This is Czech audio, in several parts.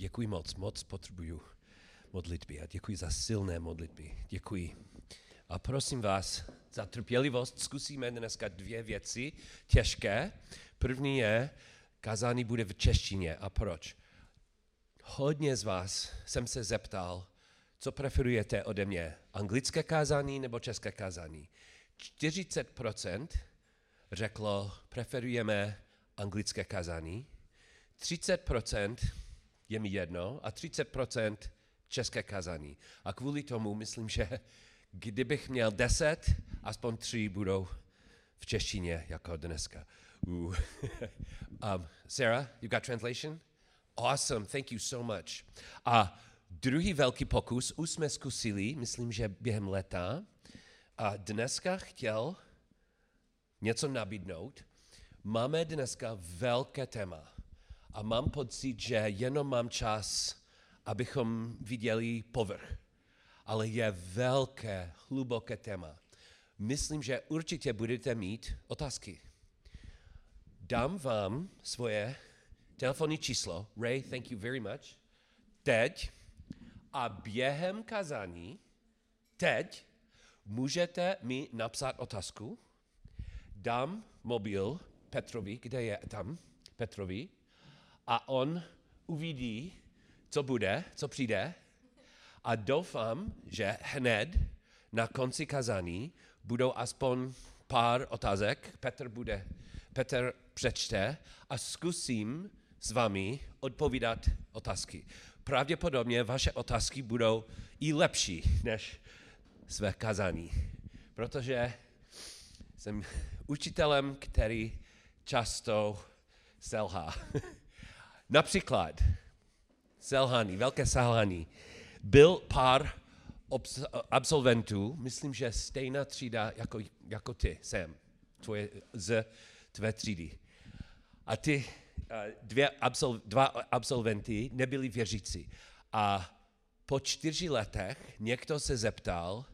Děkuji moc, moc potřebuju modlitby a děkuji za silné modlitby. Děkuji. A prosím vás za trpělivost. Zkusíme dneska dvě věci těžké. První je, kazání bude v češtině. A proč? Hodně z vás jsem se zeptal, co preferujete ode mě, anglické kázání nebo české kázání. 40% řeklo, preferujeme anglické kázání, 30% je mi jedno a 30% české kázání. A kvůli tomu myslím, že kdybych měl 10, aspoň 3 budou v češtině jako dneska. Uh. um, Sarah, you got translation? Awesome, thank you so much. A druhý velký pokus už jsme zkusili, myslím, že během leta. A dneska chtěl něco nabídnout. Máme dneska velké téma a mám pocit, že jenom mám čas, abychom viděli povrch. Ale je velké, hluboké téma. Myslím, že určitě budete mít otázky. Dám vám svoje telefonní číslo. Ray, thank you very much. Teď a během kazání, teď, můžete mi napsat otázku. Dám mobil Petrovi, kde je tam Petrovi, a on uvidí, co bude, co přijde a doufám, že hned na konci kazání budou aspoň pár otázek. Petr bude, Petr přečte a zkusím s vámi odpovídat otázky. Pravděpodobně vaše otázky budou i lepší než své kazání, protože jsem učitelem, který často selhá. Například selhání, velké selhání. Byl pár absolventů, myslím, že stejná třída jako, jako ty, Sam, tvoje, z tvé třídy. A ty dvě absol, dva absolventy nebyli věřící. A po čtyři letech někdo se zeptal,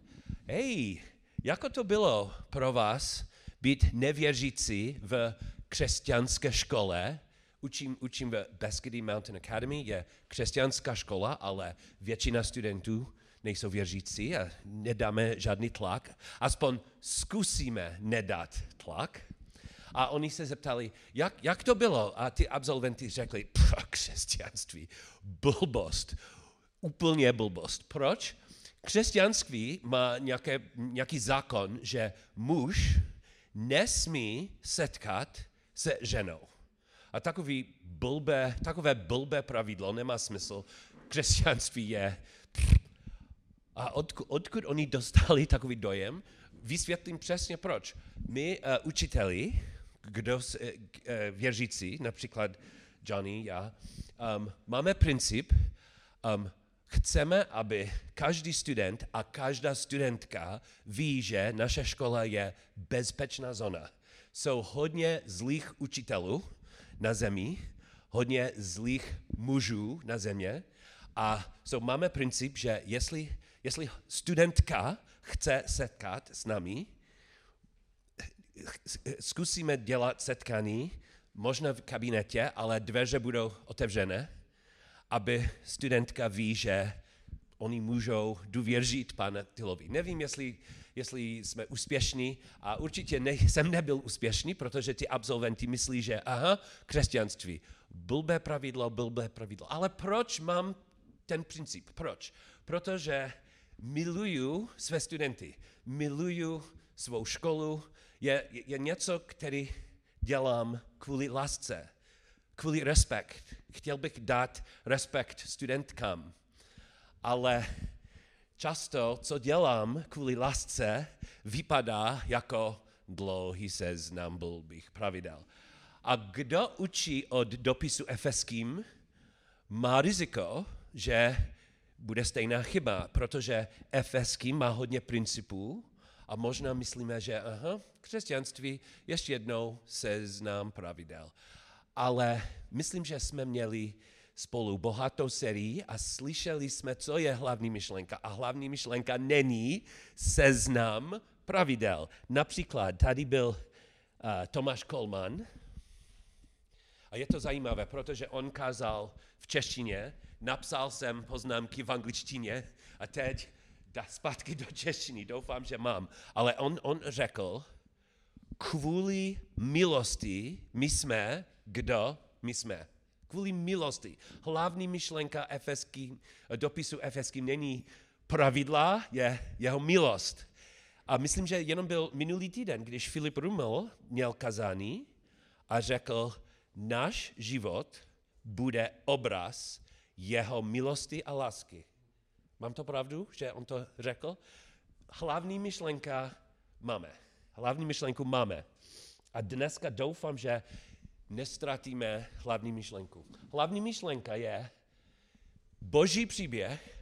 hej, jako to bylo pro vás být nevěřící v křesťanské škole učím, učím v Beskedy Mountain Academy, je křesťanská škola, ale většina studentů nejsou věřící a nedáme žádný tlak. Aspoň zkusíme nedat tlak. A oni se zeptali, jak, jak to bylo? A ty absolventi řekli, křesťanství, blbost, úplně blbost. Proč? Křesťanství má nějaké, nějaký zákon, že muž nesmí setkat se ženou. A takový blbé, takové blbé pravidlo nemá smysl. Křesťanství je... A odkud, odkud oni dostali takový dojem? Vysvětlím přesně proč. My uh, učiteli, kdo uh, věřící, například Johnny, já, um, máme princip, um, chceme, aby každý student a každá studentka ví, že naše škola je bezpečná zóna. Jsou hodně zlých učitelů, na zemi, hodně zlých mužů na země. A so máme princip, že jestli, jestli studentka chce setkat s námi, zkusíme dělat setkání, možná v kabinetě, ale dveře budou otevřené, aby studentka ví, že oni můžou důvěřit pane Tylovi. Nevím, jestli jestli jsme úspěšní a určitě ne, jsem nebyl úspěšný, protože ty absolventi myslí, že aha, křesťanství, blbé pravidlo, blbé pravidlo. Ale proč mám ten princip? Proč? Protože miluju své studenty, miluju svou školu, je, je něco, který dělám kvůli lásce, kvůli respekt. Chtěl bych dát respekt studentkám, ale Často, co dělám kvůli lásce, vypadá jako dlouhý seznam blbých pravidel. A kdo učí od dopisu efeským, má riziko, že bude stejná chyba, protože efeský má hodně principů a možná myslíme, že aha, křesťanství ještě jednou seznam pravidel. Ale myslím, že jsme měli spolu bohatou sérii a slyšeli jsme, co je hlavní myšlenka. A hlavní myšlenka není seznam pravidel. Například tady byl uh, Tomáš Kolman a je to zajímavé, protože on kázal v češtině, napsal jsem poznámky v angličtině a teď dá zpátky do češtiny, doufám, že mám. Ale on, on řekl, kvůli milosti my jsme, kdo my jsme. Kvůli milosti. Hlavní myšlenka efeský, dopisu efeským není pravidla, je jeho milost. A myslím, že jenom byl minulý týden, když Filip Rumel měl kazání a řekl, náš život bude obraz jeho milosti a lásky. Mám to pravdu, že on to řekl? Hlavní myšlenka máme. Hlavní myšlenku máme. A dneska doufám, že nestratíme hlavní myšlenku. Hlavní myšlenka je boží příběh,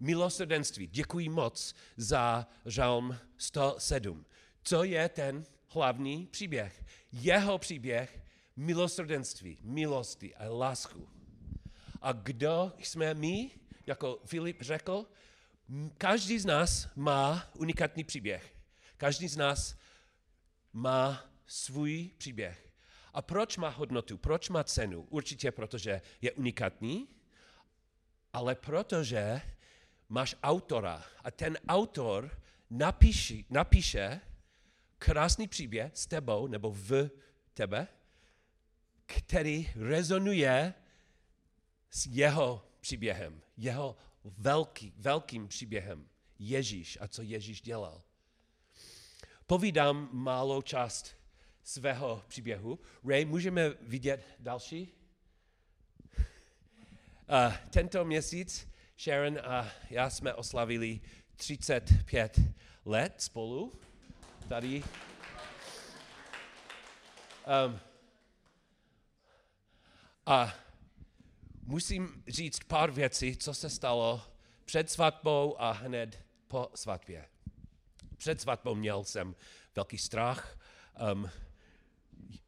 milosrdenství. Děkuji moc za žalm 107. Co je ten hlavní příběh? Jeho příběh milosrdenství, milosti a lásku. A kdo jsme my, jako Filip řekl, každý z nás má unikátní příběh. Každý z nás má svůj příběh. A proč má hodnotu? Proč má cenu? Určitě protože je unikátní, ale protože máš autora a ten autor napíši, napíše krásný příběh s tebou nebo v tebe, který rezonuje s jeho příběhem, jeho velký, velkým příběhem. Ježíš a co Ježíš dělal. Povídám malou část svého příběhu. Ray, můžeme vidět další? Uh, tento měsíc Sharon a já jsme oslavili 35 let spolu tady. Um, a musím říct pár věcí, co se stalo před svatbou a hned po svatbě. Před svatbou měl jsem velký strach. Um,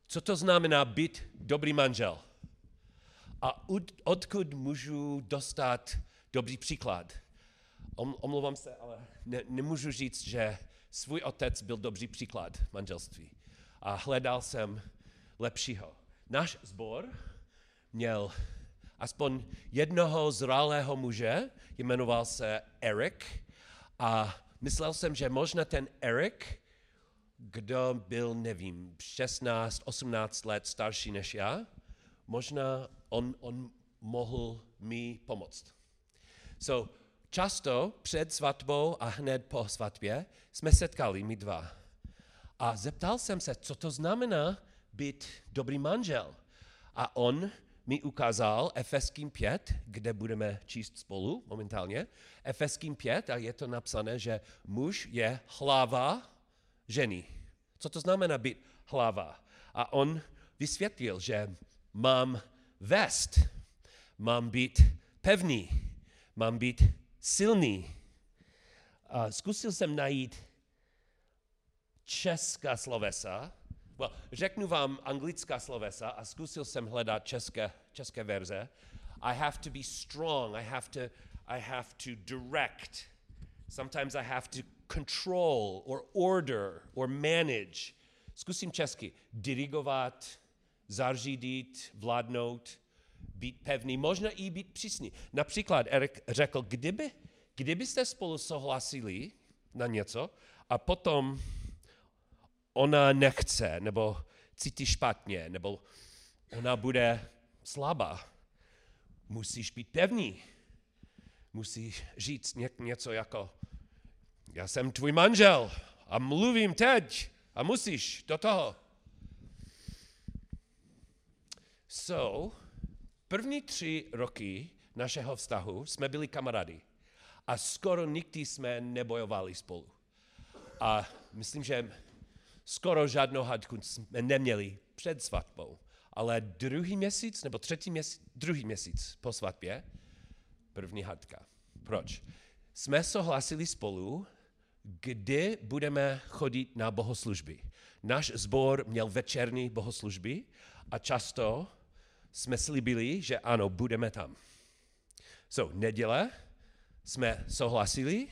co to znamená být dobrý manžel? A od, odkud můžu dostat dobrý příklad? omlouvám se, ale ne, nemůžu říct, že svůj otec byl dobrý příklad manželství. A hledal jsem lepšího. Náš sbor měl aspoň jednoho zralého muže, jmenoval se Eric, a myslel jsem, že možná ten Eric, kdo byl, nevím, 16, 18 let starší než já, možná on, on mohl mi pomoct. So, často před svatbou a hned po svatbě jsme setkali my dva. A zeptal jsem se, co to znamená být dobrý manžel. A on mi ukázal Efeským 5, kde budeme číst spolu momentálně. Efeským 5 a je to napsané, že muž je hlava ženy. Co to znamená být hlava? A on vysvětlil, že mám vést, mám být pevný, mám být silný. A zkusil jsem najít česká slovesa, well, řeknu vám anglická slovesa a zkusil jsem hledat české, české verze. I have to be strong, I have to, I have to direct. Sometimes I have to control or order or manage. Zkusím česky. Dirigovat, zařídit, vládnout, být pevný, možná i být přísný. Například Erik řekl, kdyby, kdybyste spolu souhlasili na něco a potom ona nechce, nebo cítí špatně, nebo ona bude slabá, musíš být pevný. Musíš říct něco jako, já jsem tvůj manžel a mluvím teď a musíš do toho. So, první tři roky našeho vztahu jsme byli kamarády a skoro nikdy jsme nebojovali spolu. A myslím, že skoro žádnou hádku jsme neměli před svatbou. Ale druhý měsíc, nebo třetí měsíc, druhý měsíc po svatbě, první hádka. Proč? Jsme souhlasili spolu, kdy budeme chodit na bohoslužby. Náš sbor měl večerní bohoslužby a často jsme slibili, že ano, budeme tam. So, neděle jsme souhlasili,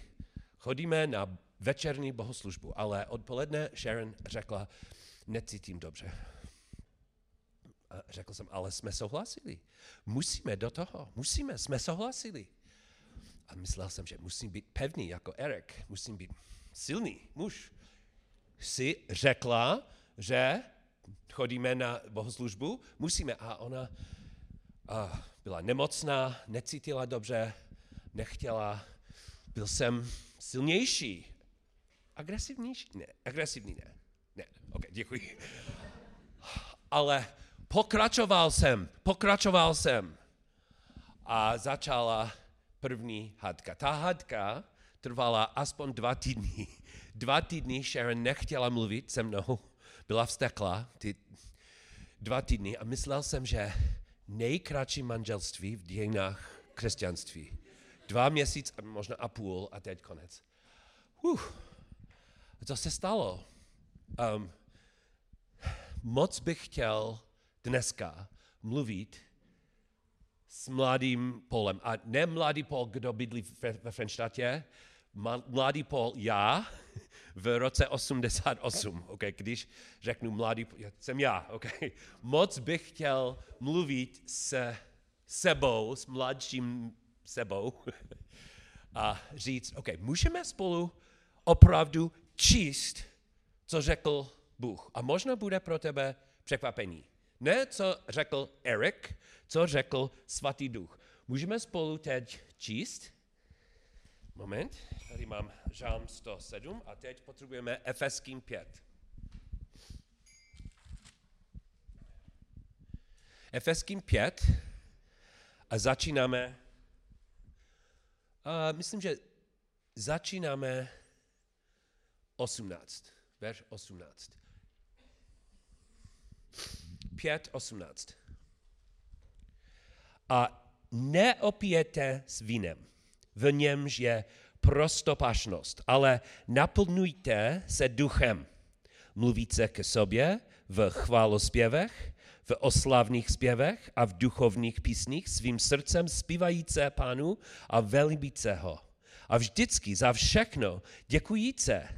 chodíme na večerní bohoslužbu, ale odpoledne Sharon řekla, necítím dobře. A řekl jsem, ale jsme souhlasili. Musíme do toho, musíme, jsme souhlasili. A myslel jsem, že musím být pevný jako Erik, musím být silný muž. Si řekla, že chodíme na bohoslužbu, musíme. A ona a byla nemocná, necítila dobře, nechtěla, byl jsem silnější. Agresivnější? Ne, agresivní ne. Ne, ok, děkuji. Ale pokračoval jsem, pokračoval jsem. A začala první hadka. Ta hadka trvala aspoň dva týdny. Dva týdny Sharon nechtěla mluvit se mnou, byla vstekla ty dva týdny a myslel jsem, že nejkratší manželství v dějinách křesťanství. Dva měsíce, možná a půl a teď konec. Uf, co se stalo? Um, moc bych chtěl dneska mluvit s mladým Polem. A ne mladý Pol, kdo bydlí ve Frenštátě, mladý Pol já v roce 88, okay? když řeknu mladý, jsem já, okay? moc bych chtěl mluvit se sebou, s mladším sebou a říct, OK, můžeme spolu opravdu číst, co řekl Bůh. A možná bude pro tebe překvapení. Ne, co řekl Erik, co řekl svatý duch. Můžeme spolu teď číst? Moment, tady mám žálm 107 a teď potřebujeme Efeským 5. Efeským 5 a začínáme, a myslím, že začínáme 18, verš 18. 5, 18. A neopijete s vínem, v němž je prostopašnost, ale naplňujte se duchem. Mluvíte ke sobě v chválospěvech, v oslavných zpěvech a v duchovních písních svým srdcem zpívajíce pánu a velibíce ho. A vždycky za všechno děkujíce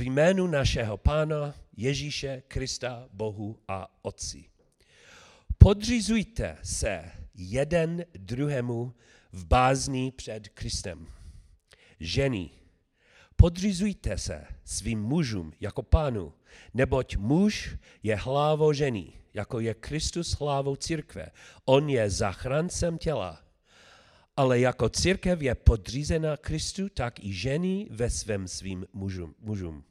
v jménu našeho pána Ježíše Krista Bohu a Otci. Podřizujte se jeden druhému v bázni před Kristem. Ženy, podřizujte se svým mužům jako pánu, neboť muž je hlavou ženy, jako je Kristus hlavou církve. On je zachrancem těla. Ale jako církev je podřízena Kristu, tak i ženy ve svém svým mužům. mužům.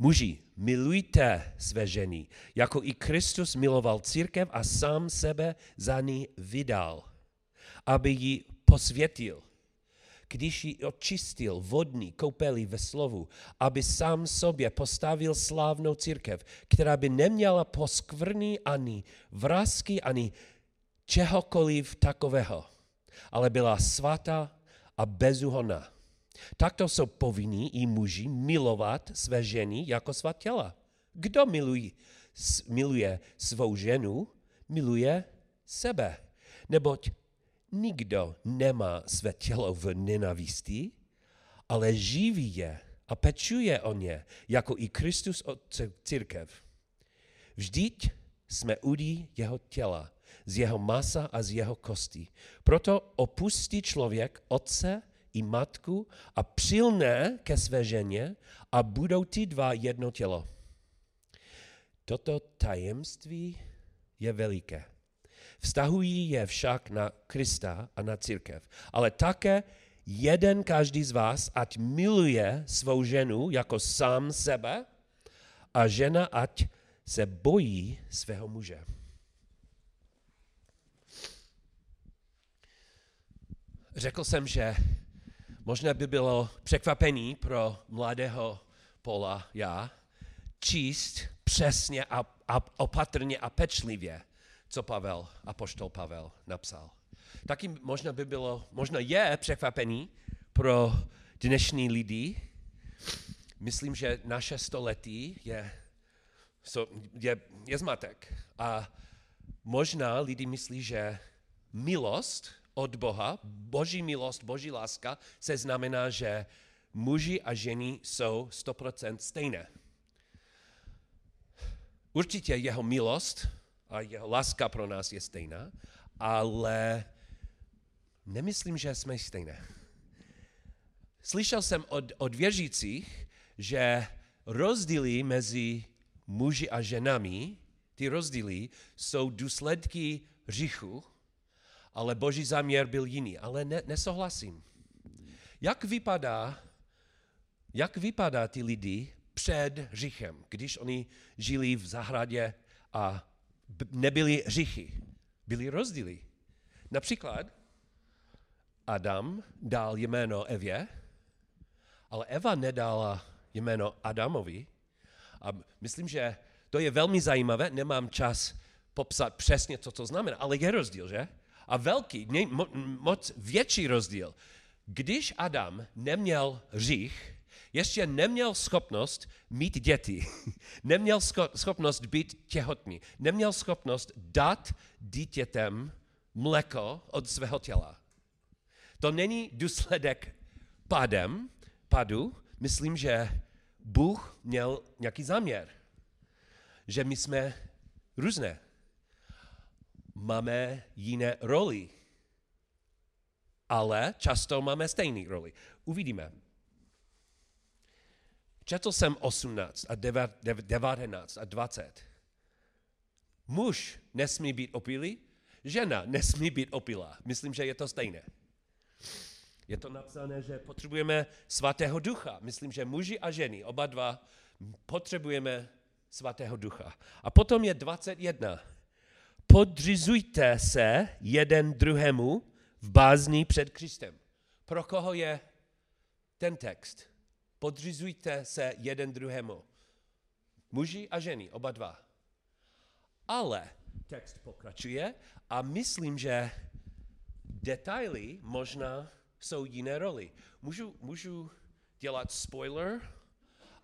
Muži, milujte své ženy, jako i Kristus miloval církev a sám sebe za ní vydal, aby ji posvětil, když ji očistil vodní koupeli ve slovu, aby sám sobě postavil slávnou církev, která by neměla poskvrný ani vrázky, ani čehokoliv takového, ale byla svatá a bezuhonná. Takto jsou povinní i muži milovat své ženy jako svá těla. Kdo miluje, miluje svou ženu, miluje sebe. Neboť nikdo nemá své tělo v nenavisti, ale živí je a pečuje o ně, jako i Kristus od církev. Vždyť jsme udí jeho těla, z jeho masa a z jeho kosti. Proto opustí člověk otce i matku a přilne ke své ženě a budou ty dva jedno tělo. Toto tajemství je veliké. Vztahují je však na Krista a na církev. Ale také jeden každý z vás, ať miluje svou ženu jako sám sebe a žena ať se bojí svého muže. Řekl jsem, že možná by bylo překvapení pro mladého Pola já číst přesně a, a opatrně a pečlivě co Pavel, apoštol Pavel napsal. Taky možná by bylo, možná je překvapení pro dnešní lidi. Myslím, že naše století je, je, je zmatek. A možná lidi myslí, že milost od Boha, boží milost, boží láska, se znamená, že muži a ženy jsou 100% stejné. Určitě jeho milost a jeho láska pro nás je stejná, ale nemyslím, že jsme stejné. Slyšel jsem od, od věřících, že rozdíly mezi muži a ženami, ty rozdíly jsou důsledky hříchu, ale boží záměr byl jiný. Ale ne, nesouhlasím. Jak vypadá, jak vypadá ty lidi před hříchem, když oni žili v zahradě a nebyly hříchy? Byly rozdíly. Například Adam dal jméno Evě, ale Eva nedala jméno Adamovi. A myslím, že to je velmi zajímavé, nemám čas popsat přesně, co to znamená, ale je rozdíl, že? A velký, ne, mo, moc větší rozdíl. Když Adam neměl hřích, ještě neměl schopnost mít děti, neměl schopnost být těhotný, neměl schopnost dát dítětem mléko od svého těla. To není důsledek pádem, padu, myslím, že Bůh měl nějaký záměr, že my jsme různé. Máme jiné roli, ale často máme stejné roli. Uvidíme. Četl jsem 18 a 19 a 20. Muž nesmí být opilý, žena nesmí být opilá. Myslím, že je to stejné. Je to napsané, že potřebujeme svatého ducha. Myslím, že muži a ženy, oba dva, potřebujeme svatého ducha. A potom je 21. Podřizujte se jeden druhému v bázni před Kristem. Pro koho je ten text? Podřizujte se jeden druhému. Muži a ženy, oba dva. Ale text pokračuje a myslím, že detaily možná jsou jiné roli. Můžu, můžu dělat spoiler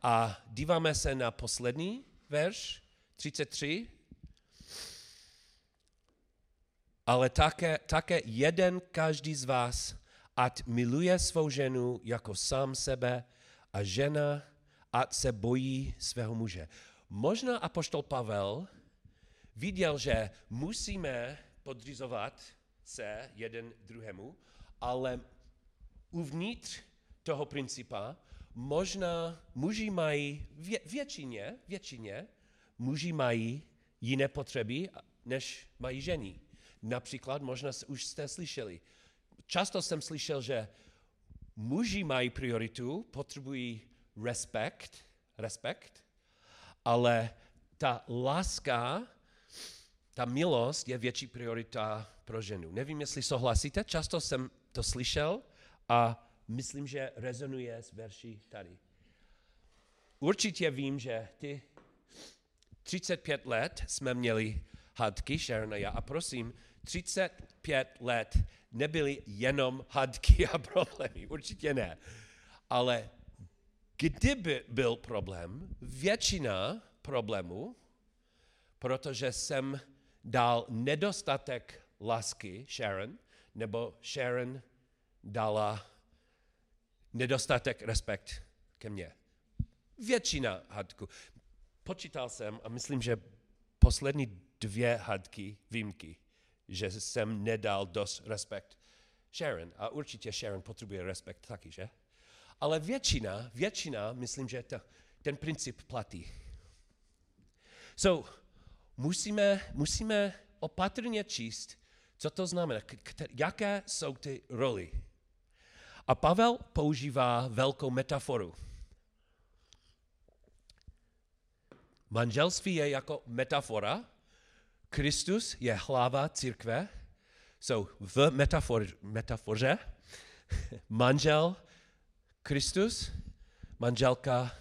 a díváme se na poslední verš 33. Ale také, také jeden každý z vás, ať miluje svou ženu jako sám sebe a žena, ať se bojí svého muže. Možná apoštol Pavel viděl, že musíme podřizovat se jeden druhému, ale uvnitř toho principa možná muži mají, vě, většině, většině muži mají jiné potřeby, než mají ženy. Například, možná už jste slyšeli, často jsem slyšel, že muži mají prioritu, potřebují respekt, respekt, ale ta láska, ta milost je větší priorita pro ženu. Nevím, jestli souhlasíte, často jsem to slyšel, a myslím, že rezonuje s verší tady. Určitě vím, že ty 35 let jsme měli hadky, Sharon a já, a prosím, 35 let nebyly jenom hadky a problémy, určitě ne. Ale kdyby byl problém, většina problémů, protože jsem dal nedostatek lásky Sharon, nebo Sharon dala nedostatek respekt ke mně. Většina hadku. Počítal jsem a myslím, že poslední dvě hadky výjimky, že jsem nedal dost respekt Sharon. A určitě Sharon potřebuje respekt taky, že? Ale většina, většina, myslím, že to, ten princip platí. So, musíme, musíme opatrně číst, co to znamená, jaké jsou ty roli a Pavel používá velkou metaforu. Manželství je jako metafora. Kristus je hlava církve. So v metafor, metafoře manžel Kristus, manželka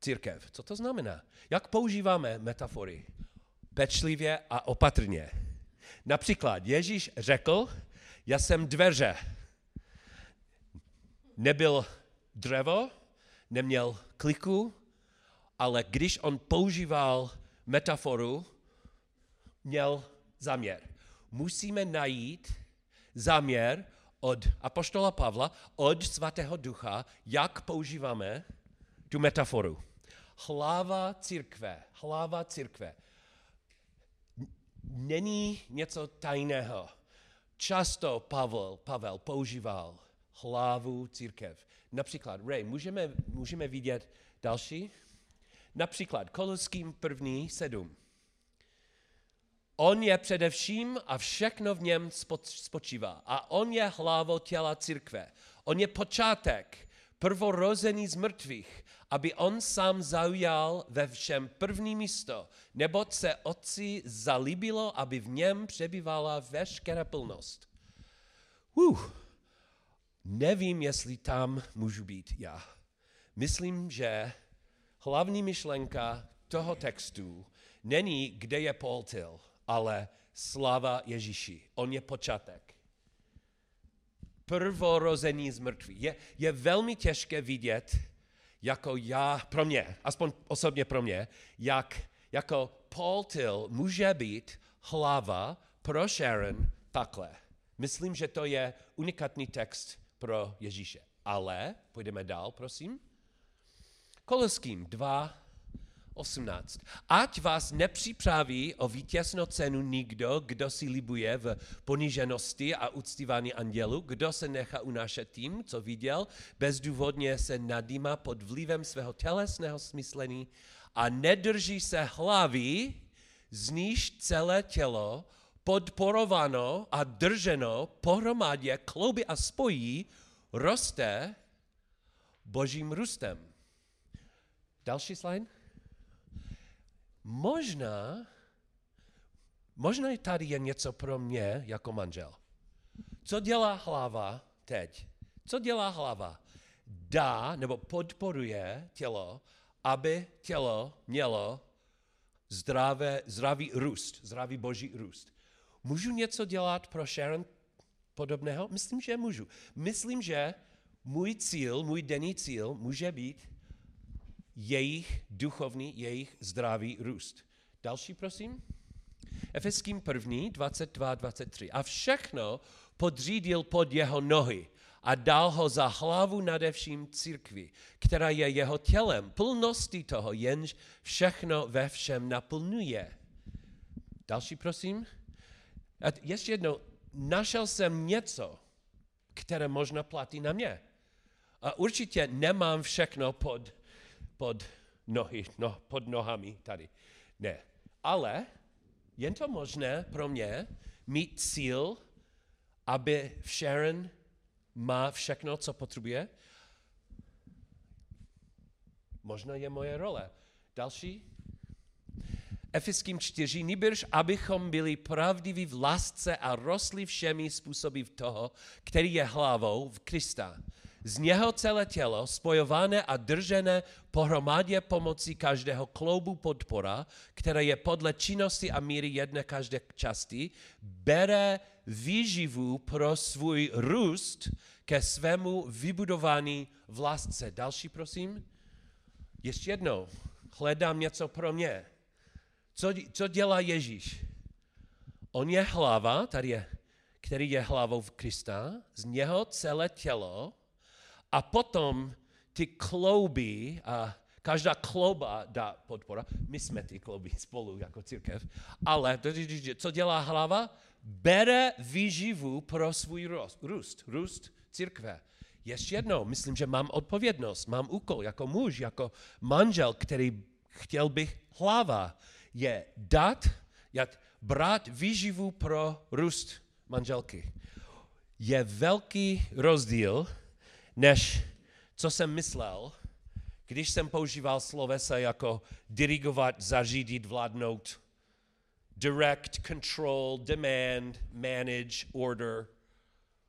církev. Co to znamená? Jak používáme metafory? Pečlivě a opatrně. Například Ježíš řekl, já jsem dveře nebyl dřevo, neměl kliku, ale když on používal metaforu, měl záměr. Musíme najít záměr od apoštola Pavla, od svatého ducha, jak používáme tu metaforu. Hlava církve, hlava církve. není něco tajného. Často Pavel, Pavel používal hlavu církev. Například, Ray, můžeme, můžeme vidět další? Například Koloským první sedm. On je především a všechno v něm spočívá. A on je hlavou těla církve. On je počátek, prvorozený z mrtvých, aby on sám zaujal ve všem první místo, neboť se otci zalíbilo, aby v něm přebývala veškerá plnost. Uh, nevím, jestli tam můžu být já. Myslím, že hlavní myšlenka toho textu není, kde je Paul ale slava Ježíši. On je počátek. Prvorození z mrtvých. Je, je velmi těžké vidět, jako já, pro mě, aspoň osobně pro mě, jak jako Paul Till může být hlava pro Sharon takhle. Myslím, že to je unikátní text pro Ježíše. Ale, půjdeme dál, prosím. Koloským 2, 18. Ať vás nepřipraví o vítěznou cenu nikdo, kdo si libuje v poníženosti a uctívání andělu, kdo se nechá unášet tím, co viděl, bezdůvodně se nadýma pod vlivem svého tělesného smyslení a nedrží se hlavy, z níž celé tělo, podporováno a drženo pohromadě klouby a spojí, roste božím růstem. Další slide. Možná, možná tady je něco pro mě jako manžel. Co dělá hlava teď? Co dělá hlava? Dá nebo podporuje tělo, aby tělo mělo zdravé, zdravý růst, zdravý boží růst. Můžu něco dělat pro Sharon podobného? Myslím, že můžu. Myslím, že můj cíl, můj denní cíl může být jejich duchovní, jejich zdravý růst. Další, prosím. Efeským první, 22, 23. A všechno podřídil pod jeho nohy a dal ho za hlavu nadevším církvi, která je jeho tělem, plností toho, jenž všechno ve všem naplňuje. Další, prosím. A ještě jednou, našel jsem něco, které možná platí na mě. A určitě nemám všechno pod pod nohy, no, pod nohami tady. Ne. Ale jen to možné pro mě mít cíl, aby Sharon má všechno, co potřebuje? Možná je moje role. Další? Efeským 4, nýbrž abychom byli pravdiví v lásce a rostli všemi způsoby toho, který je hlavou v Krista z něho celé tělo, spojované a držené pohromadě pomocí každého kloubu podpora, které je podle činnosti a míry jedné každé části, bere výživu pro svůj růst ke svému vybudování v lásce. Další, prosím. Ještě jednou. Hledám něco pro mě. Co, co dělá Ježíš? On je hlava, tady je, který je hlavou v Krista, z něho celé tělo a potom ty klouby, a každá klouba dá podpora, my jsme ty klouby spolu jako církev, ale co dělá hlava? Bere výživu pro svůj růst, růst, růst církve. Ještě jednou, myslím, že mám odpovědnost, mám úkol jako muž, jako manžel, který chtěl bych hlava, je dát, jak brát výživu pro růst manželky. Je velký rozdíl, než co jsem myslel, když jsem používal slovesa jako dirigovat, zařídit, vládnout. Direct, control, demand, manage, order.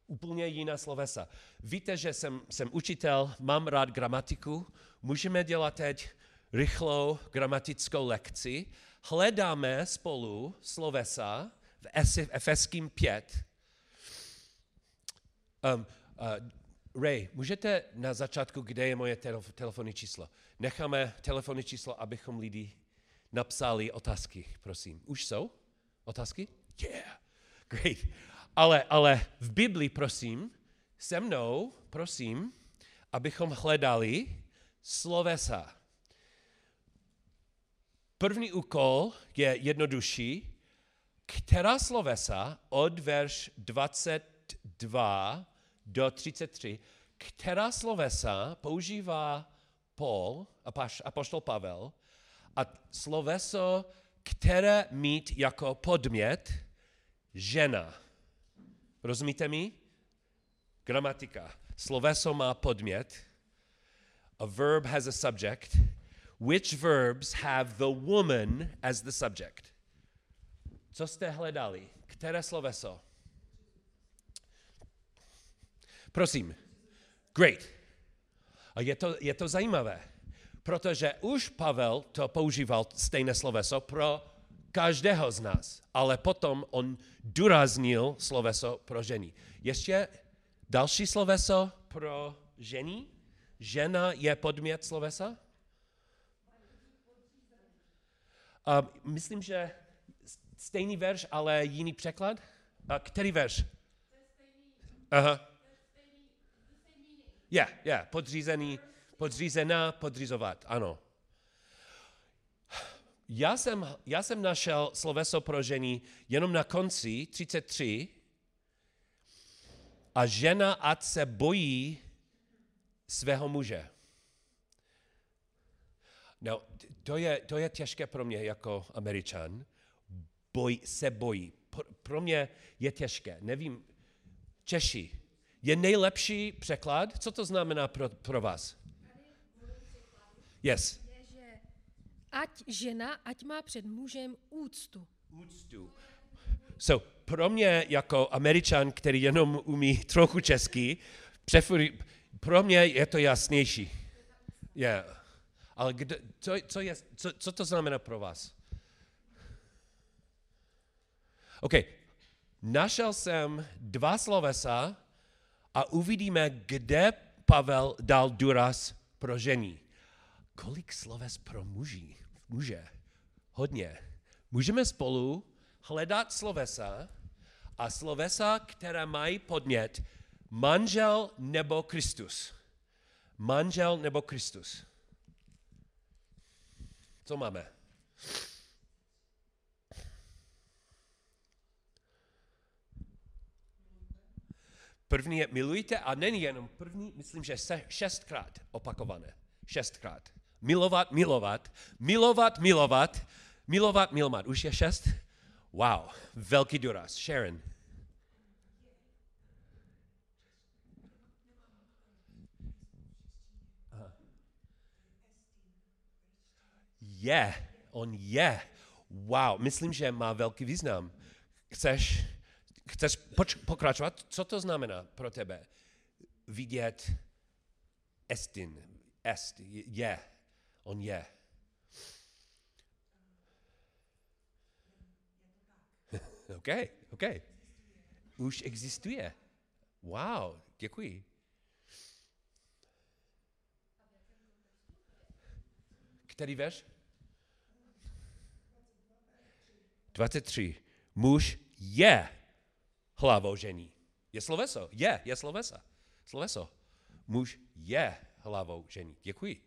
Úplně jiná slovesa. Víte, že jsem, jsem učitel, mám rád gramatiku, můžeme dělat teď rychlou gramatickou lekci. Hledáme spolu slovesa v Efeským 5. Um, uh, Ray, můžete na začátku, kde je moje telef- telefonní číslo? Necháme telefonní číslo, abychom lidi napsali otázky, prosím. Už jsou otázky? Yeah, great. Ale, ale v Biblii, prosím, se mnou, prosím, abychom hledali slovesa. První úkol je jednodušší. která slovesa od verš 22 do 33, která slovesa používá Paul, apoštol Pavel, a sloveso, které mít jako podmět žena. Rozumíte mi? Gramatika. Sloveso má podmět. A verb has a subject. Which verbs have the woman as the subject? Co jste hledali? Které sloveso? Prosím. Great. A je to, je to zajímavé, protože už Pavel to používal stejné sloveso pro každého z nás, ale potom on důraznil sloveso pro ženy. Ještě další sloveso pro ženy? Žena je podmět slovesa? Uh, myslím, že stejný verš, ale jiný překlad. Uh, který verš? Aha. Je, je, podřízený, podřízená, podřizovat, ano. Já jsem, já jsem našel sloveso pro ženy jenom na konci 33 a žena ať se bojí svého muže. No, to je, to je těžké pro mě jako američan. Boj, se bojí. Pro mě je těžké. Nevím, Češi, je nejlepší překlad? Co to znamená pro, pro vás? Yes. Je, že ať žena, ať má před mužem úctu. Úctu. So, pro mě jako američan, který jenom umí trochu česky, preferuji, pro mě je to jasnější. Yeah. Ale kdo, co, co, je, co, co to znamená pro vás? OK. Našel jsem dva slovesa a uvidíme, kde Pavel dal důraz pro žení. Kolik sloves pro muži? Muže? Hodně. Můžeme spolu hledat slovesa a slovesa, které mají podnět manžel nebo Kristus. Manžel nebo Kristus. Co máme? První je milujte a není jenom první, myslím, že se šestkrát opakované. Šestkrát. Milovat, milovat, milovat, milovat, milovat, milovat. Už je šest? Wow, velký důraz. Sharon. Je, on je. Wow, myslím, že má velký význam. Chceš chceš poč- pokračovat? Co to znamená pro tebe? Vidět estin, est, je, on je. OK, OK. Už existuje. Wow, děkuji. Který verš? 23. Muž je hlavou žení. Je sloveso. Je, je slovesa. Sloveso. Muž je hlavou žení. Děkuji.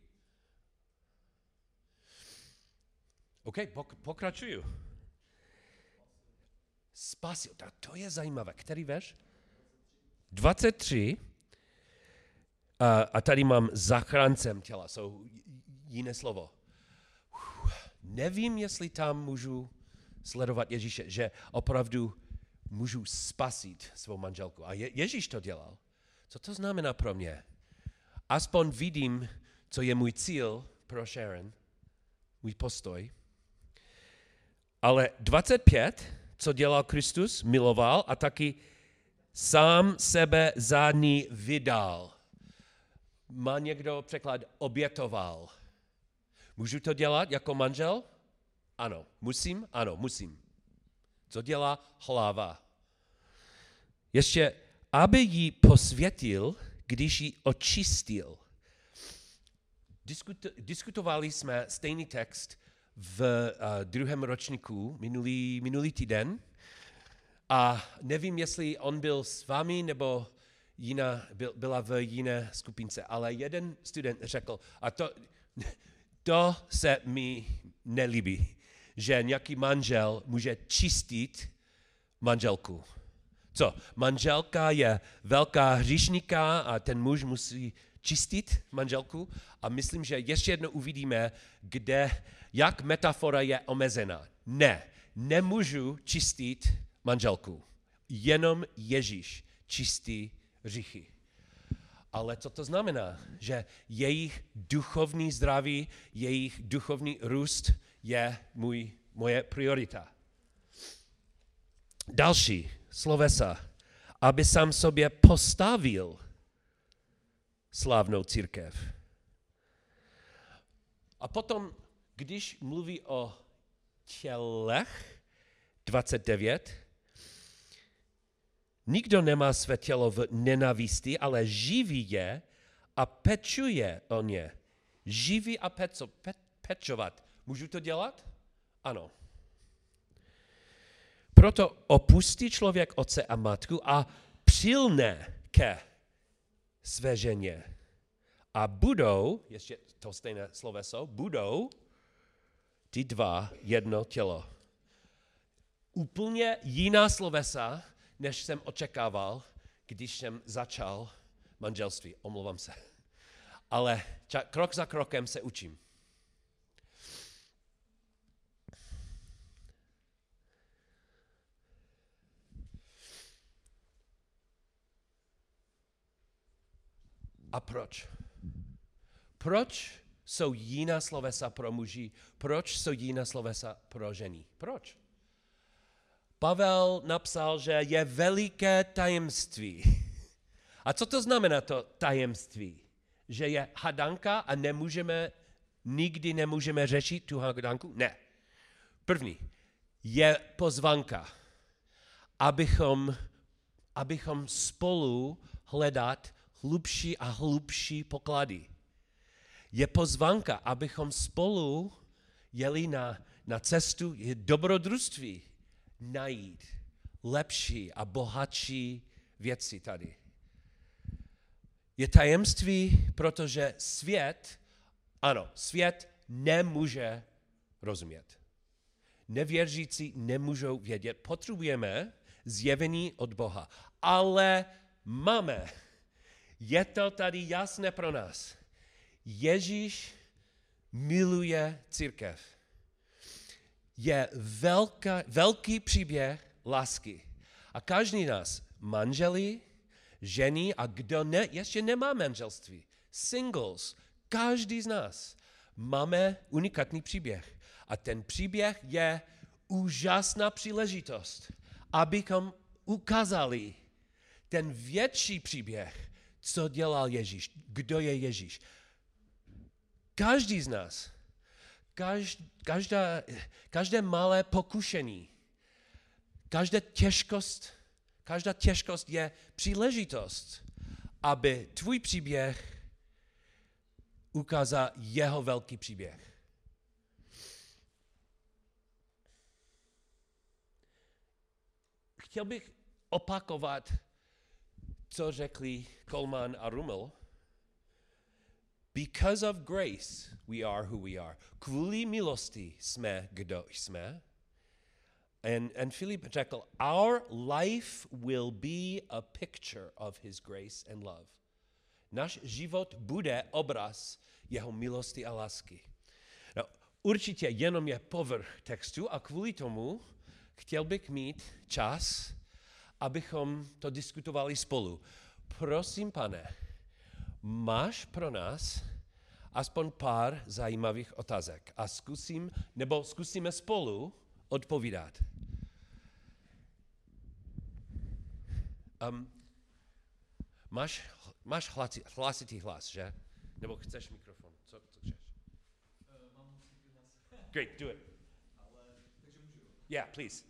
OK, pok- pokračuju. Spasil. To je zajímavé. Který verš? 23. A, a tady mám zachráncem těla, jsou jiné slovo. Uf, nevím, jestli tam můžu sledovat Ježíše, že opravdu můžu spasit svou manželku. A Je- Ježíš to dělal. Co to znamená pro mě? Aspoň vidím, co je můj cíl pro Sharon, můj postoj. Ale 25, co dělal Kristus, miloval a taky sám sebe za ní vydal. Má někdo překlad obětoval. Můžu to dělat jako manžel? Ano. Musím? Ano, musím. Co dělá hlava? Ještě, aby ji posvětil, když ji očistil. Diskut, diskutovali jsme stejný text v uh, druhém ročníku minulý, minulý týden a nevím, jestli on byl s vámi nebo jiná, byl, byla v jiné skupince, ale jeden student řekl, a to, to se mi nelíbí, že nějaký manžel může čistit manželku. Co? Manželka je velká hříšníka a ten muž musí čistit manželku a myslím, že ještě jednou uvidíme, kde, jak metafora je omezená. Ne, nemůžu čistit manželku. Jenom Ježíš čistí hříchy. Ale co to znamená? Že jejich duchovní zdraví, jejich duchovní růst je můj, moje priorita. Další slovesa. Aby sám sobě postavil slávnou církev. A potom, když mluví o tělech, 29, nikdo nemá své tělo v nenavisti, ale živí je a pečuje o ně. Živí a peco, pe, pečovat. Můžu to dělat? Ano. Proto opustí člověk otce a matku a přilne ke své ženě. A budou, ještě to stejné sloveso, budou ty dva jedno tělo. Úplně jiná slovesa, než jsem očekával, když jsem začal manželství. Omlouvám se. Ale krok za krokem se učím. A proč? Proč jsou jiná slovesa pro muži? Proč jsou jiná slovesa pro ženy? Proč? Pavel napsal, že je veliké tajemství. A co to znamená to tajemství? Že je hadanka a nemůžeme, nikdy nemůžeme řešit tu hadanku? Ne. První, je pozvanka, abychom, abychom spolu hledat hlubší a hlubší poklady. Je pozvanka, abychom spolu jeli na, na cestu dobrodružství najít lepší a bohatší věci tady. Je tajemství, protože svět, ano, svět nemůže rozumět. Nevěřící nemůžou vědět. Potřebujeme zjevení od Boha. Ale máme je to tady jasné pro nás. Ježíš miluje církev. Je velká, velký příběh lásky. A každý nás, manželí, ženy a kdo ne, ještě nemá manželství, singles, každý z nás máme unikátní příběh. A ten příběh je úžasná příležitost, abychom ukázali ten větší příběh, co dělal Ježíš, kdo je Ježíš. Každý z nás, každá, každé malé pokušení, každá těžkost, každá těžkost je příležitost, aby tvůj příběh ukázal jeho velký příběh. Chtěl bych opakovat co řekli Coleman a Rummel, because of grace we are who we are. Kvůli milosti jsme, kdo jsme. And, and Philip řekl, our life will be a picture of his grace and love. Náš život bude obraz jeho milosti a lásky. No, určitě jenom je povrch textu a kvůli tomu chtěl bych mít čas abychom to diskutovali spolu. Prosím, pane, máš pro nás aspoň pár zajímavých otázek a zkusím, nebo zkusíme spolu odpovídat. Um, máš, máš hlasi, hlasitý hlas, že? Nebo chceš mikrofon? Co, co chceš? Great, do it. Yeah, please.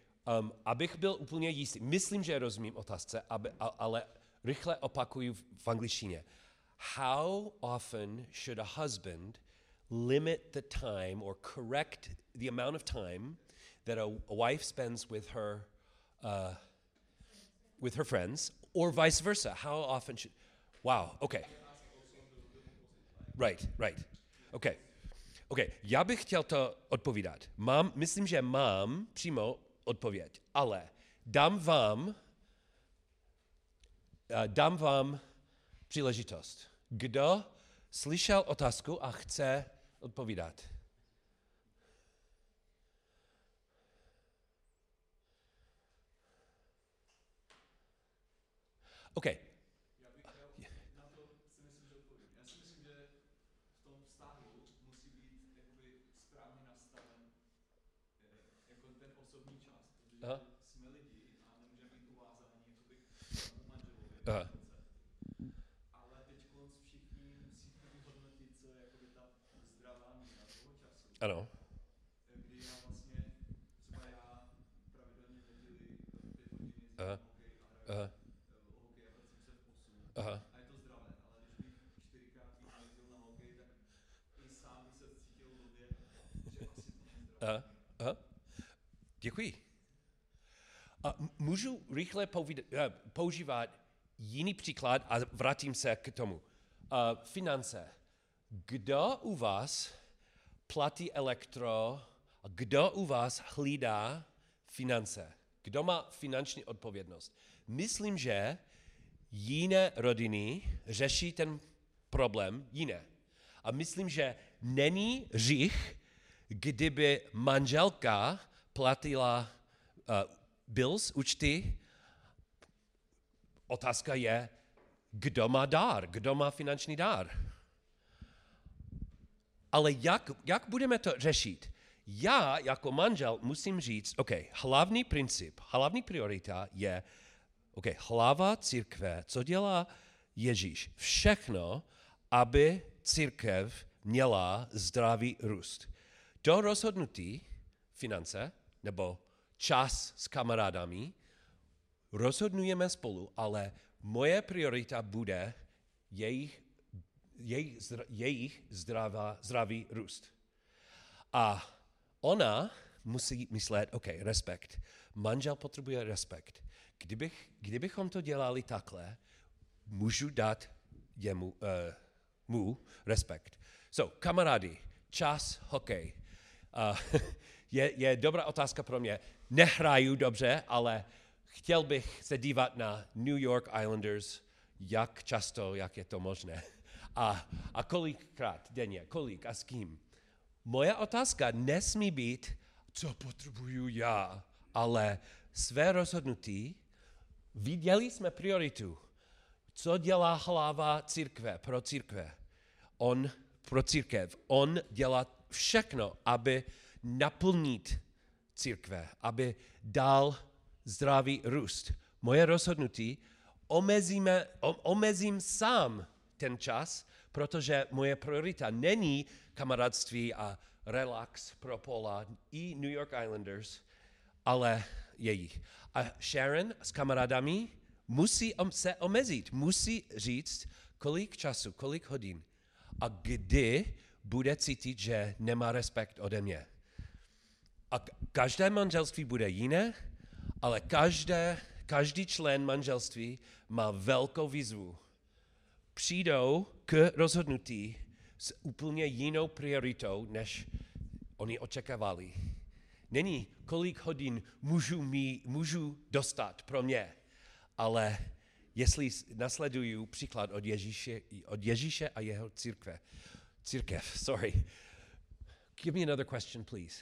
Um, abych byl úplně jistý, myslím, že rozumím otázce, aby, ale rychle opakuju v, v angličtině. How often should a husband limit the time or correct the amount of time that a, a wife spends with her uh, with her friends, or vice versa? How often should? Wow. Okay. Right. Right. Okay. OK, já bych chtěl to odpovídat. Mám, myslím, že mám přímo odpověď, ale dám vám, uh, dám vám příležitost. Kdo slyšel otázku a chce odpovídat? OK. Já bych chtěl na to si myslím, že odpovím. Já si myslím, že v tom vztahu musí být jakoby správně nastaven eh, jako ten osobní čas, protože Aha. jsme lidi a nemůžeme být. Ale teď všichni co je ta zdravá míra toho času. Ano. Kdy já vlastně, třeba já pravidelně Aha. hokej a Aha. a vracím se v 8. Aha. A je to zdravé, ale když bych čtyřikrát jezdil na hokej, tak i sám se cítil že asi to zdravé. Aha. Aha. Děkuji. A můžu rychle povídat, eh, používat jiný příklad a vrátím se k tomu. Uh, finance. Kdo u vás platí elektro a kdo u vás hlídá finance? Kdo má finanční odpovědnost? Myslím, že jiné rodiny řeší ten problém jiné. A myslím, že není řích, kdyby manželka platila uh, bills, účty. Otázka je, kdo má dár, kdo má finanční dár. Ale jak, jak budeme to řešit? Já jako manžel musím říct, OK, hlavní princip, hlavní priorita je, OK, hlava církve, co dělá Ježíš? Všechno, aby církev měla zdravý růst. To rozhodnutí, finance, nebo čas s kamarádami, rozhodnujeme spolu, ale moje priorita bude jejich, jejich, jejich zdravá, zdravý růst. A ona musí myslet, OK, respekt. Manžel potřebuje respekt. Kdybych, kdybychom to dělali takhle, můžu dát jemu, uh, mu respekt. So, kamarádi, čas, hokej. Uh, je, je dobrá otázka pro mě. Nehraju dobře, ale chtěl bych se dívat na New York Islanders, jak často, jak je to možné. A, a kolikrát denně, kolik a s kým. Moje otázka nesmí být, co potřebuju já, ale své rozhodnutí, viděli jsme prioritu. Co dělá hlava církve pro církve? On pro církev. On dělá všechno, aby naplnit církve, aby dal zdravý růst. Moje rozhodnutí omezíme, omezím sám ten čas, protože moje priorita není kamarádství a relax pro Pola i New York Islanders, ale jejich. A Sharon s kamarádami musí se omezit, musí říct, kolik času, kolik hodin a kdy bude cítit, že nemá respekt ode mě. A každé manželství bude jiné, ale každé, každý člen manželství má velkou výzvu. Přijdou k rozhodnutí s úplně jinou prioritou, než oni očekávali. Není, kolik hodin můžu, mít, můžu dostat pro mě, ale jestli nasleduju příklad od Ježíše, od Ježíše a jeho církve. Církev, sorry. Give me another question, please.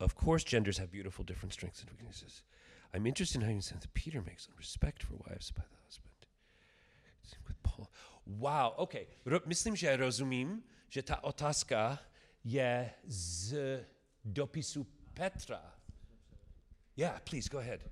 Of course, genders have beautiful different strengths and weaknesses. I'm interested in how you sense that Peter makes on respect for wives by the husband. With Paul. Wow, okay. Myslím, že rozumím, že ta otázka je z dopisu Petra. Yeah, please, go ahead.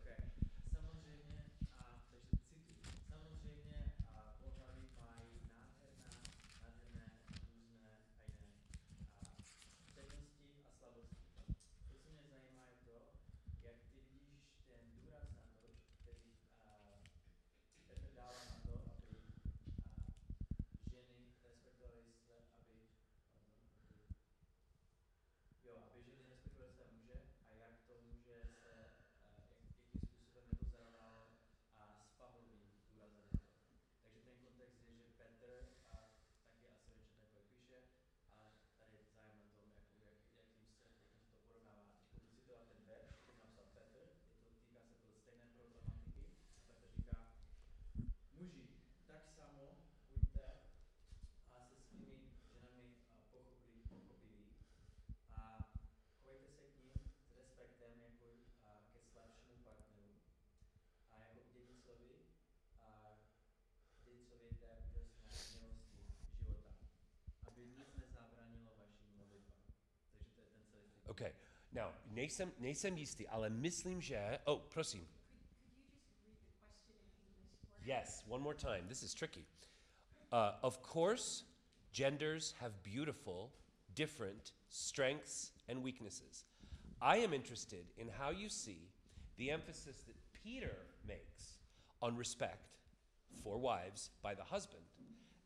Okay. Now, nejsem, nejsem jistý, ale myslím, že... Oh, prosím. Yes, one more time. This is tricky. Uh, of course, genders have beautiful, different strengths and weaknesses. I am interested in how you see the emphasis that Peter makes on respect for wives by the husband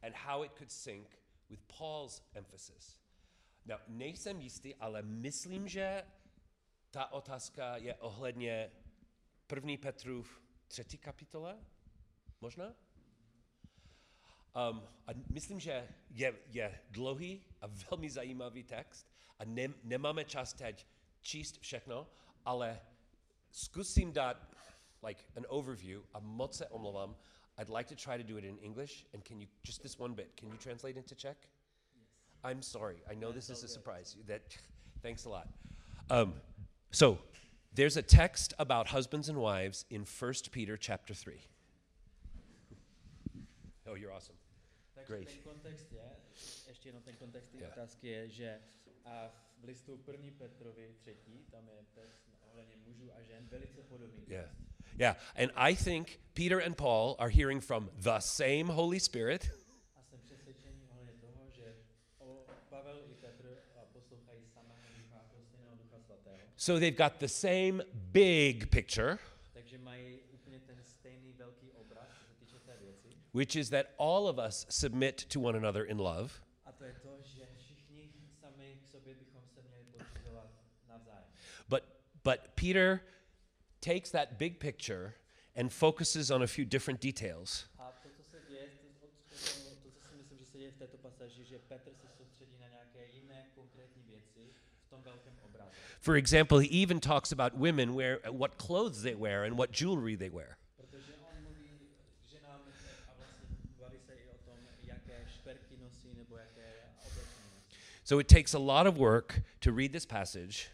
and how it could sync with Paul's emphasis. Now, nejsem jistý, ale myslím, že ta otázka je ohledně 1. Petrův 3. kapitole? Možná? Um, a myslím, že je, je dlouhý a velmi zajímavý text a ne, nemáme čas teď číst všechno, ale zkusím dát like an overview a moc se omlouvám. I'd like to try to do it in English and can you just this one bit, can you translate into Czech? I'm sorry. I know this is a surprise. That thanks a lot. Um, so there's a text about husbands and wives in 1 Peter chapter 3. Oh, you're awesome. Takže Great. ten kontext je, ještě jenom ten kontext té Yeah. otázky je, že a v listu 1. Petrovi 3. tam je text ohledně mužů a žen velice podobný. Yeah. Yeah. And I think Peter and Paul are hearing from the same Holy Spirit. So they've got the same big picture, Takže mají úplně ten stejný velký obraz, co se týče té věci. which is that all of us submit to one another in love. A to je to, že všichni sami k sobě bychom se měli podřizovat navzájem. But but Peter takes that big picture and focuses on a few different details. For example, he even talks about women wear what clothes they wear and what jewelry they wear. Protože on mluví k ženám a vlastně baví se i o tom, jaké šperky nosí nebo jaké oblečení nosí. So it takes a lot of work to read this passage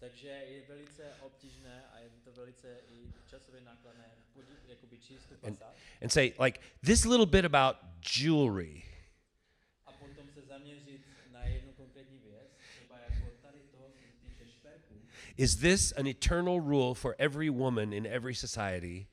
Takže je velice obtížné a je to velice i časově nákladné podí, jakoby číst tu And- pasáž and say like this little bit about jewelry. Is this an eternal rule for every woman in every society?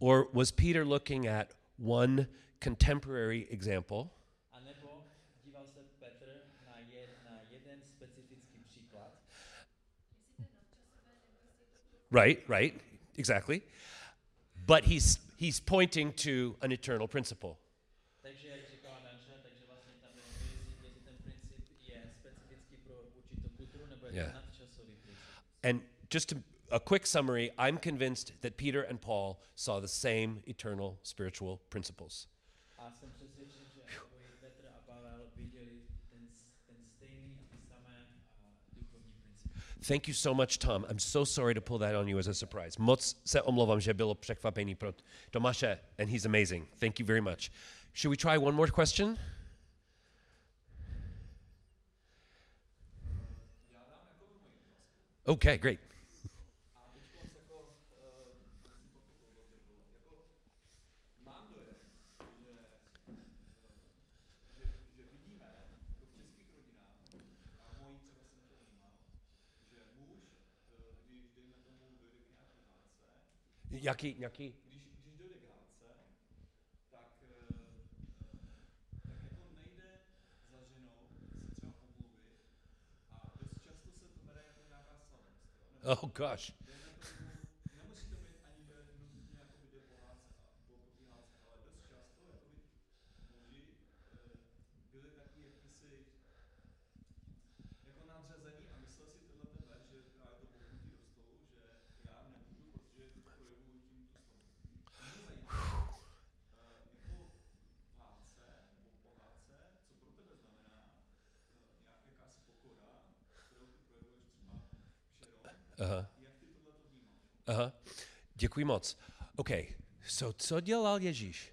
Or was Peter looking at one contemporary example? Right, right, exactly. But he's he's pointing to an eternal principle. takže jak říkala Danša, takže vlastně tam je jestli, jestli ten princip je specifický pro určitou kulturu, nebo je to Yeah. nadčasový princip. And just to, a quick summary, I'm convinced that Peter and Paul saw the same eternal spiritual principles. Thank you so much, Tom. I'm so sorry to pull that on you as a surprise. Moc se omlouvám, že bylo překvapení pro Tomáše, and he's amazing. Thank you very much. Should we try one more question? Okay, great. Jaký, jaký? když, když dojde k hádce, tak, eh, tak jako nejde za ženou se třeba omluvit a dost často se to bere jako nějaká slabost. Oh gosh. Dejme tomu, nemusí to být ani že nutně jako jde po hádce, a- po, po té hádce, ale dost často jakoby muži eh, byli taky jakýsi jako nadřazení a myslel si tenhle ten verš, že právě to pokutí do stolu, že já nemůžu, protože projevuju tím tu slabost. Mě zajímá, eh, jako v hádce nebo po hádce, co pro tebe znamená eh, nějaká jakási pokora, kterou ty projevuješ třeba Sharon, Aha. jak ty tohle to vnímáš? Aha. Děkuji moc. OK, so co dělal Ježíš?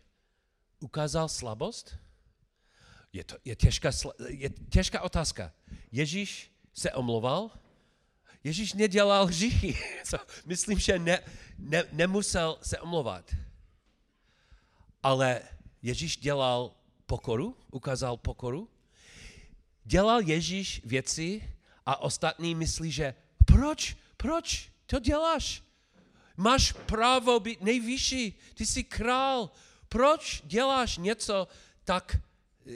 Ukázal slabost? Je to je těžká, je těžká otázka. Ježíš se omlouval? Ježíš nedělal hříchy. Myslím, že ne, ne, nemusel se omlouvat. Ale Ježíš dělal pokoru, ukázal pokoru. Dělal Ježíš věci a ostatní myslí, že proč, proč to děláš? Máš právo být nejvyšší, ty jsi král. Proč děláš něco tak,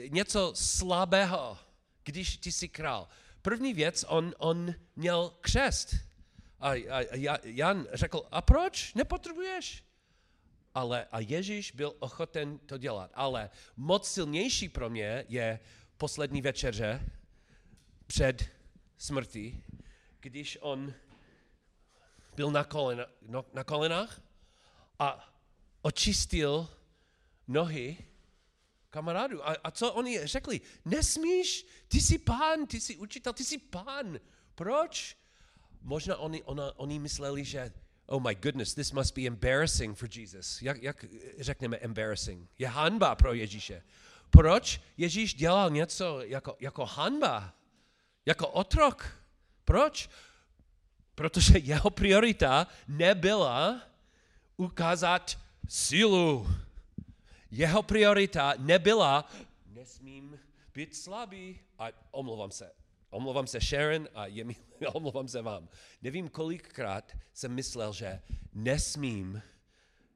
něco slabého, když ty jsi král? První věc, on, on měl křest. A, a, a Jan řekl, a proč? Nepotřebuješ? Ale a Ježíš byl ochoten to dělat. Ale moc silnější pro mě je poslední večeře před smrtí, když on byl na, kolena, no, na kolenách a očistil nohy kamarádu. A, a co oni řekli? Nesmíš, ty jsi pán, ty jsi učitel, ty jsi pán. Proč? Možná oni, ona, oni mysleli, že oh my goodness, this must be embarrassing for Jesus. Jak, jak řekneme embarrassing? Je hanba pro Ježíše. Proč Ježíš dělal něco jako, jako hanba? Jako otrok? Proč? Protože jeho priorita nebyla ukázat sílu. Jeho priorita nebyla, nesmím být slabý. A omlouvám se. Omlouvám se Sharon a je mi, omlouvám se vám. Nevím, kolikrát jsem myslel, že nesmím,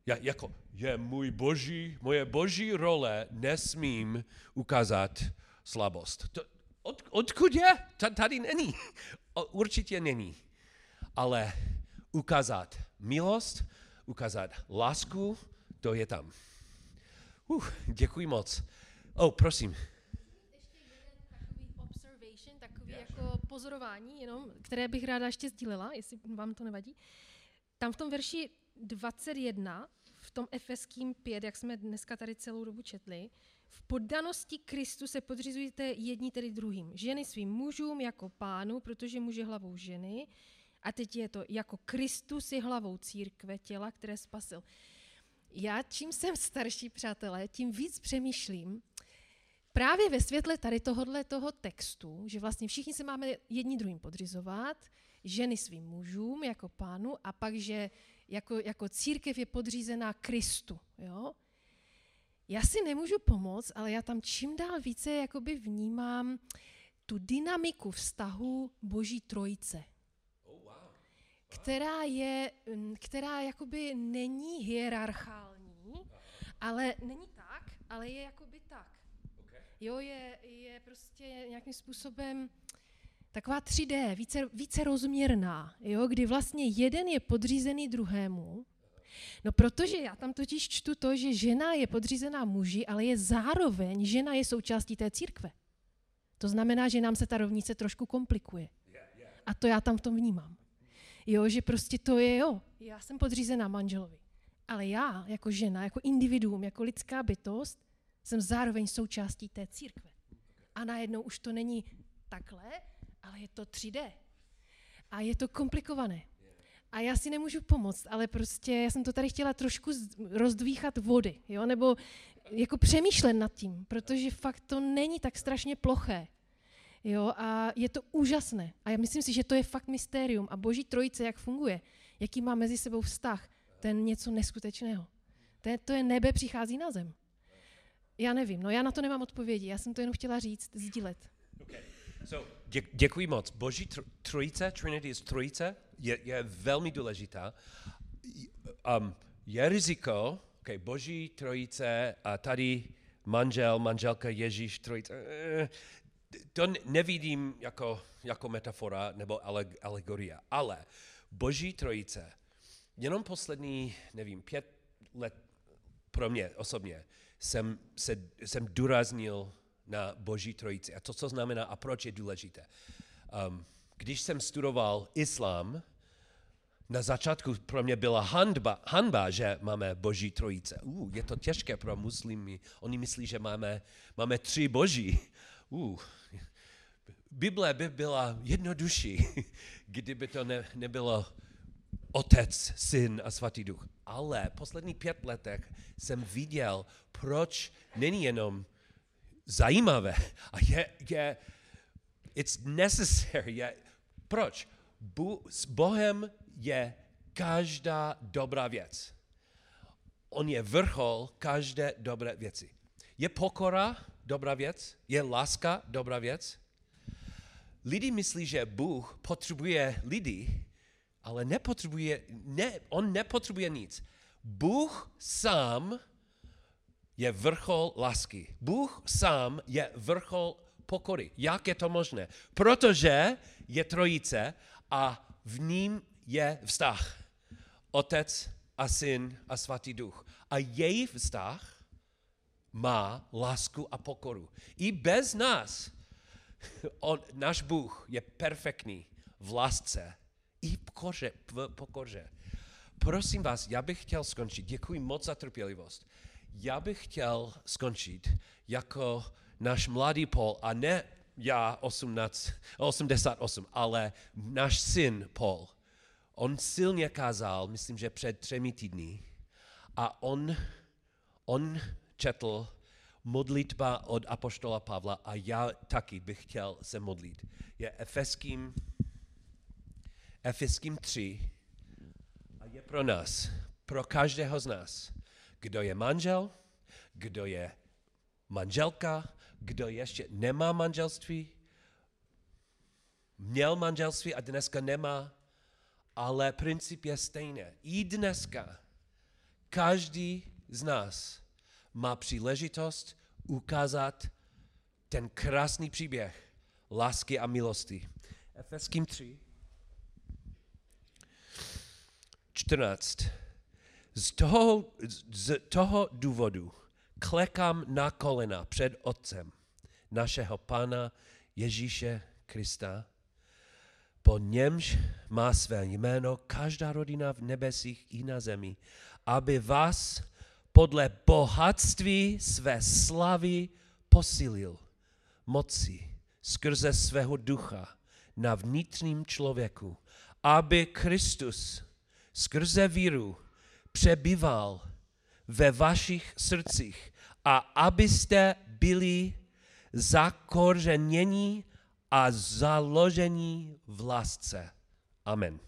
ja, jako je můj boží, moje boží role, nesmím ukázat slabost. To, od, odkud je? Ta- Tady není. Určitě není. Ale ukázat milost, ukázat lásku, to je tam. Uh, děkuji moc. Oh, prosím. Jako pozorování, jenom, které bych ráda ještě sdílela, jestli vám to nevadí. Tam v tom verši 21, v tom Efeským 5, jak jsme dneska tady celou dobu četli, v poddanosti Kristu se podřizujete jedni tedy druhým. Ženy svým mužům jako pánu, protože muž je hlavou ženy. A teď je to jako Kristus je hlavou církve, těla, které spasil. Já čím jsem starší, přátelé, tím víc přemýšlím, právě ve světle tady tohohle toho textu, že vlastně všichni se máme jedni druhým podřizovat, ženy svým mužům jako pánu a pak, že jako, jako církev je podřízená Kristu. Jo? Já si nemůžu pomoct, ale já tam čím dál více jakoby vnímám tu dynamiku vztahu Boží trojice která je, mm, která jakoby není hierarchální, ale není tak, ale je jakoby tak. Jo, je, je prostě nějakým způsobem taková 3D, více, více rozměrná, jo, kdy vlastně jeden je podřízený druhému. No protože já tam totiž čtu to, že žena je podřízená muži, ale je zároveň, žena je součástí té církve. To znamená, že nám se ta rovnice trošku komplikuje. A to já tam v tom vnímám. Jo, že prostě to je, jo, já jsem podřízená manželovi. Ale já, jako žena, jako individuum, jako lidská bytost, jsem zároveň součástí té církve. A najednou už to není takhle, ale je to 3D. A je to komplikované. A já si nemůžu pomoct, ale prostě já jsem to tady chtěla trošku rozdvíchat vody, jo, nebo jako přemýšlet nad tím, protože fakt to není tak strašně ploché. Jo, a je to úžasné. A já myslím si, že to je fakt mystérium. A Boží trojice, jak funguje, jaký má mezi sebou vztah, to je něco neskutečného. To je, to je nebe přichází na zem. Já nevím, no já na to nemám odpovědi, já jsem to jenom chtěla říct, sdílet. Okay. So, dě, děkuji moc. Boží tr- trojice, Trinity is trojice, je, je velmi důležitá. Um, je riziko, okay, Boží trojice a tady manžel, manželka, Ježíš, trojice. To nevidím jako, jako metafora nebo ale- alegoria, ale Boží trojice, jenom poslední, nevím, pět let pro mě osobně jsem, se, jsem důraznil na Boží trojici. A to, co znamená a proč je důležité. Um, když jsem studoval islám, na začátku pro mě byla hanba, hanba, že máme Boží trojice. Uh, je to těžké pro muslimy. Oni myslí, že máme, máme tři Boží. Uh, Bible by byla jednodušší, kdyby to ne, nebylo Otec, Syn a Svatý Duch. Ale poslední pět letech jsem viděl, proč není jenom zajímavé a je, je it's necessary. Je, proč? Bu, s Bohem je každá dobrá věc. On je vrchol každé dobré věci. Je pokora dobrá věc? Je láska dobrá věc? Lidi myslí, že Bůh potřebuje lidi, ale nepotřebuje, ne, on nepotřebuje nic. Bůh sám je vrchol lásky. Bůh sám je vrchol pokory. Jak je to možné? Protože je trojice a v ním je vztah. Otec a syn a svatý duch. A její vztah má lásku a pokoru. I bez nás on, náš Bůh je perfektní v lásce i v koře, v pokoře. Prosím vás, já bych chtěl skončit. Děkuji moc za trpělivost. Já bych chtěl skončit jako náš mladý Paul, a ne já 18, 88, ale náš syn Paul. On silně kázal, myslím, že před třemi týdny, a on, on četl modlitba od apoštola Pavla a já taky bych chtěl se modlit. Je Efeským, Efeským 3 a je pro nás, pro každého z nás, kdo je manžel, kdo je manželka, kdo ještě nemá manželství, měl manželství a dneska nemá, ale princip je stejný. I dneska každý z nás má příležitost ukázat ten krásný příběh lásky a milosti. Efeským 3. 14. Z toho, z toho důvodu klekám na kolena před Otcem našeho Pána Ježíše Krista, po němž má své jméno každá rodina v nebesích i na zemi, aby vás podle bohatství své slavy posílil moci skrze svého ducha na vnitřním člověku, aby Kristus skrze víru přebýval ve vašich srdcích a abyste byli zakořeněni a založení v lásce. Amen.